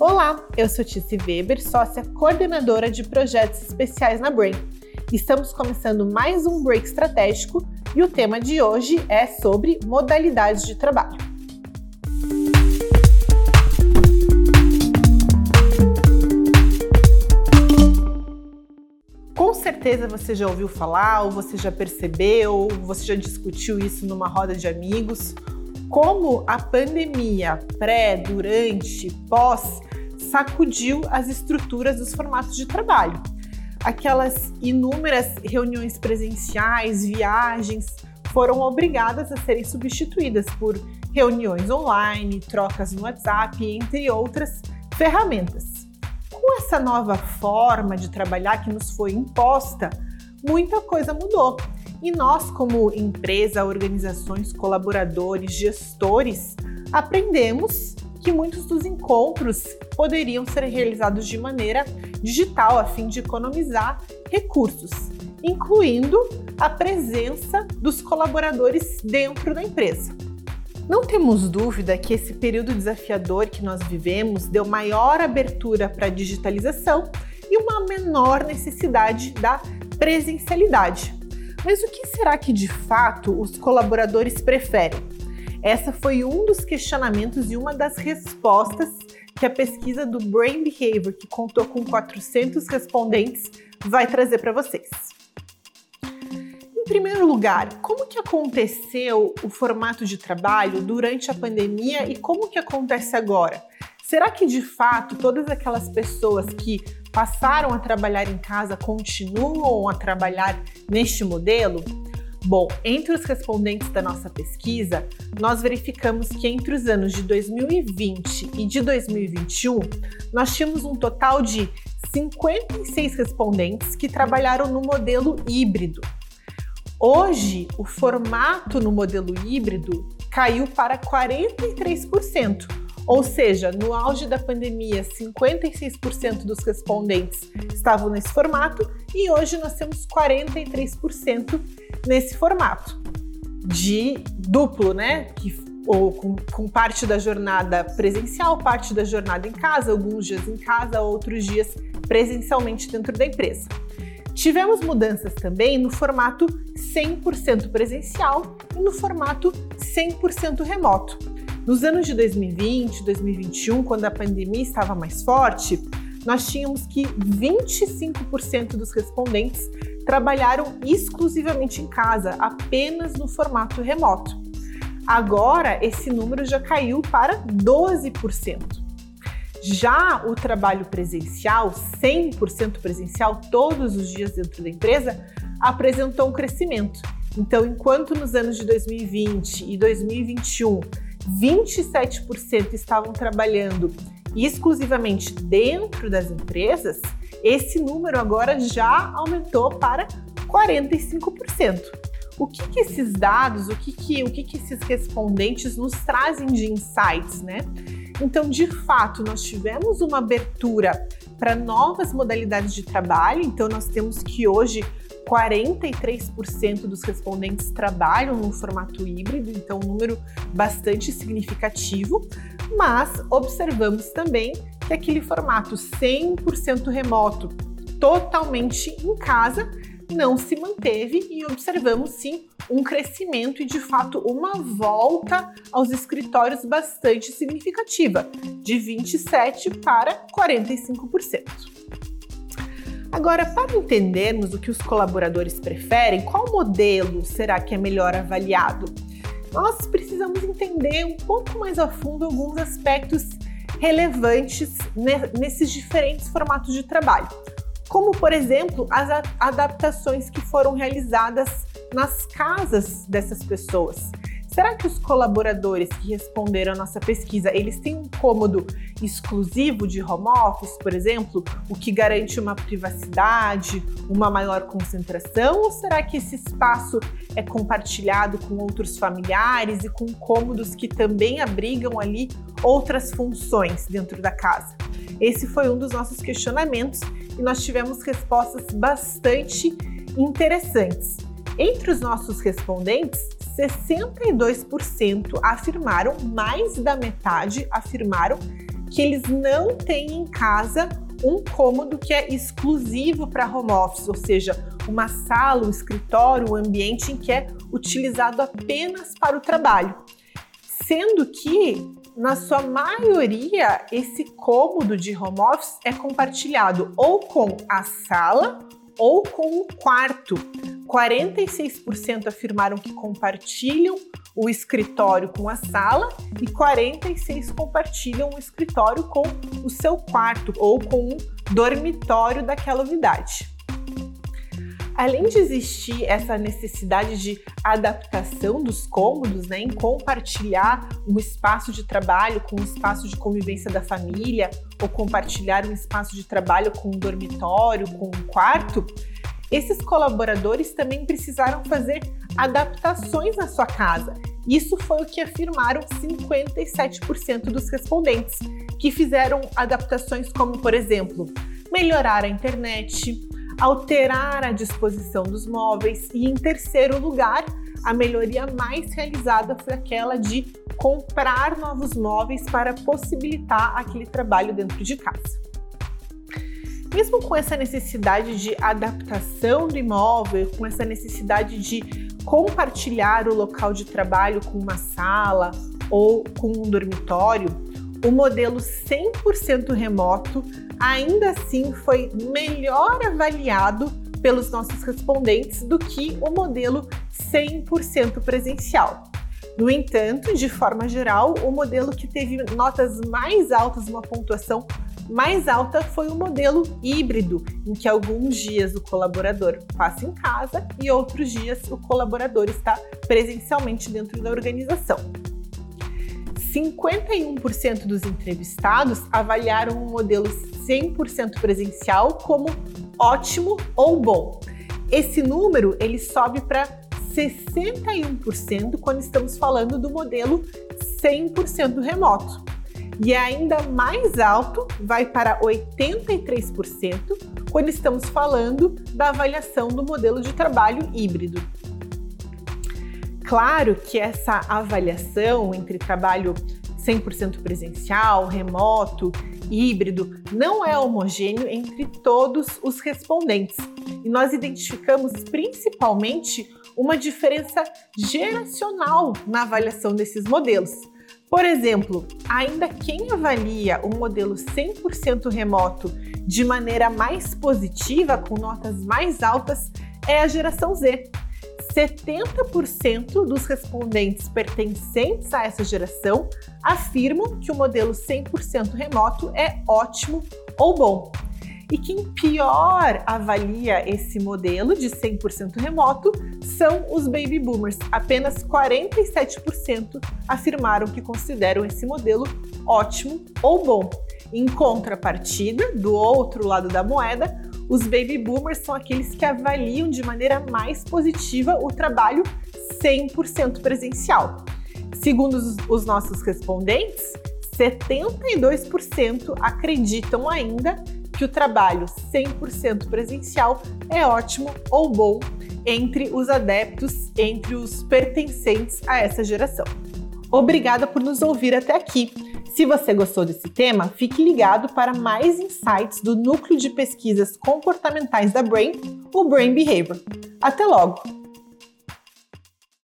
Olá, eu sou Tice Weber, sócia coordenadora de projetos especiais na Brain. Estamos começando mais um break estratégico e o tema de hoje é sobre modalidades de trabalho. Com certeza você já ouviu falar, ou você já percebeu, ou você já discutiu isso numa roda de amigos, como a pandemia pré, durante, pós sacudiu as estruturas dos formatos de trabalho. Aquelas inúmeras reuniões presenciais, viagens, foram obrigadas a serem substituídas por reuniões online, trocas no WhatsApp, entre outras ferramentas. Com essa nova forma de trabalhar que nos foi imposta, muita coisa mudou. E nós, como empresa, organizações, colaboradores, gestores, aprendemos que muitos dos encontros poderiam ser realizados de maneira digital a fim de economizar recursos, incluindo a presença dos colaboradores dentro da empresa. Não temos dúvida que esse período desafiador que nós vivemos deu maior abertura para a digitalização e uma menor necessidade da presencialidade. Mas o que será que de fato os colaboradores preferem? Essa foi um dos questionamentos e uma das respostas que a pesquisa do Brain Behavior, que contou com 400 respondentes, vai trazer para vocês. Em primeiro lugar, como que aconteceu o formato de trabalho durante a pandemia e como que acontece agora? Será que de fato todas aquelas pessoas que passaram a trabalhar em casa continuam a trabalhar neste modelo? Bom, entre os respondentes da nossa pesquisa, nós verificamos que entre os anos de 2020 e de 2021, nós tínhamos um total de 56 respondentes que trabalharam no modelo híbrido. Hoje, o formato no modelo híbrido caiu para 43%, ou seja, no auge da pandemia, 56% dos respondentes estavam nesse formato e hoje nós temos 43% nesse formato de duplo, né? Que, ou com, com, parte da jornada presencial, parte da jornada em casa, alguns dias em casa, outros dias presencialmente dentro da empresa. Tivemos mudanças também no formato 100% presencial e no formato 100% remoto. Nos anos de 2020, 2021, quando a pandemia estava mais forte, nós tínhamos que 25% dos respondentes trabalharam exclusivamente em casa, apenas no formato remoto. Agora, esse número já caiu para 12%. Já o trabalho presencial, 100% presencial, todos os dias dentro da empresa, apresentou um crescimento. Então, enquanto nos anos de 2020 e 2021, 27% estavam trabalhando exclusivamente dentro das empresas, esse número agora já aumentou para 45%. O que, que esses dados, o que, que, o que, que esses respondentes nos trazem de insights, né? Então, de fato, nós tivemos uma abertura para novas modalidades de trabalho, então nós temos que hoje 43% dos respondentes trabalham no formato híbrido, então um número bastante significativo, mas observamos também que aquele formato 100% remoto, totalmente em casa, não se manteve e observamos sim um crescimento e de fato uma volta aos escritórios bastante significativa, de 27 para 45%. Agora, para entendermos o que os colaboradores preferem, qual modelo será que é melhor avaliado? Nós precisamos entender um pouco mais a fundo alguns aspectos relevantes nesses diferentes formatos de trabalho, como, por exemplo, as adaptações que foram realizadas nas casas dessas pessoas. Será que os colaboradores que responderam à nossa pesquisa, eles têm um cômodo exclusivo de home office, por exemplo, o que garante uma privacidade, uma maior concentração, ou será que esse espaço é compartilhado com outros familiares e com cômodos que também abrigam ali outras funções dentro da casa? Esse foi um dos nossos questionamentos e nós tivemos respostas bastante interessantes. Entre os nossos respondentes, 62% afirmaram, mais da metade afirmaram que eles não têm em casa um cômodo que é exclusivo para home office, ou seja, uma sala, um escritório, um ambiente em que é utilizado apenas para o trabalho. Sendo que, na sua maioria, esse cômodo de home office é compartilhado ou com a sala ou com o quarto. 46% afirmaram que compartilham o escritório com a sala e 46 compartilham o escritório com o seu quarto ou com o dormitório daquela unidade. Além de existir essa necessidade de adaptação dos cômodos, né, em compartilhar um espaço de trabalho com um espaço de convivência da família, ou compartilhar um espaço de trabalho com um dormitório, com um quarto, esses colaboradores também precisaram fazer adaptações na sua casa. Isso foi o que afirmaram 57% dos respondentes, que fizeram adaptações como, por exemplo, melhorar a internet, alterar a disposição dos móveis e, em terceiro lugar, a melhoria mais realizada foi aquela de comprar novos móveis para possibilitar aquele trabalho dentro de casa. Mesmo com essa necessidade de adaptação do imóvel, com essa necessidade de compartilhar o local de trabalho com uma sala ou com um dormitório, o modelo 100% remoto ainda assim foi melhor avaliado pelos nossos respondentes do que o modelo 100% presencial. No entanto, de forma geral, o modelo que teve notas mais altas, uma pontuação mais alta foi o modelo híbrido, em que alguns dias o colaborador passa em casa e outros dias o colaborador está presencialmente dentro da organização. 51% dos entrevistados avaliaram o modelo 100% presencial como ótimo ou bom. Esse número ele sobe para 61% quando estamos falando do modelo 100% remoto e é ainda mais alto, vai para 83%, quando estamos falando da avaliação do modelo de trabalho híbrido. Claro que essa avaliação entre trabalho 100% presencial, remoto, híbrido, não é homogêneo entre todos os respondentes. E nós identificamos principalmente uma diferença geracional na avaliação desses modelos. Por exemplo, ainda quem avalia o modelo 100% remoto de maneira mais positiva, com notas mais altas, é a geração Z. 70% dos respondentes pertencentes a essa geração afirmam que o modelo 100% remoto é ótimo ou bom. E quem pior avalia esse modelo de 100% remoto são os baby boomers. Apenas 47% afirmaram que consideram esse modelo ótimo ou bom. Em contrapartida, do outro lado da moeda, os baby boomers são aqueles que avaliam de maneira mais positiva o trabalho 100% presencial. Segundo os nossos respondentes, 72% acreditam ainda que o trabalho 100% presencial é ótimo ou bom entre os adeptos, entre os pertencentes a essa geração. Obrigada por nos ouvir até aqui. Se você gostou desse tema, fique ligado para mais insights do Núcleo de Pesquisas Comportamentais da Brain, o Brain Behavior. Até logo!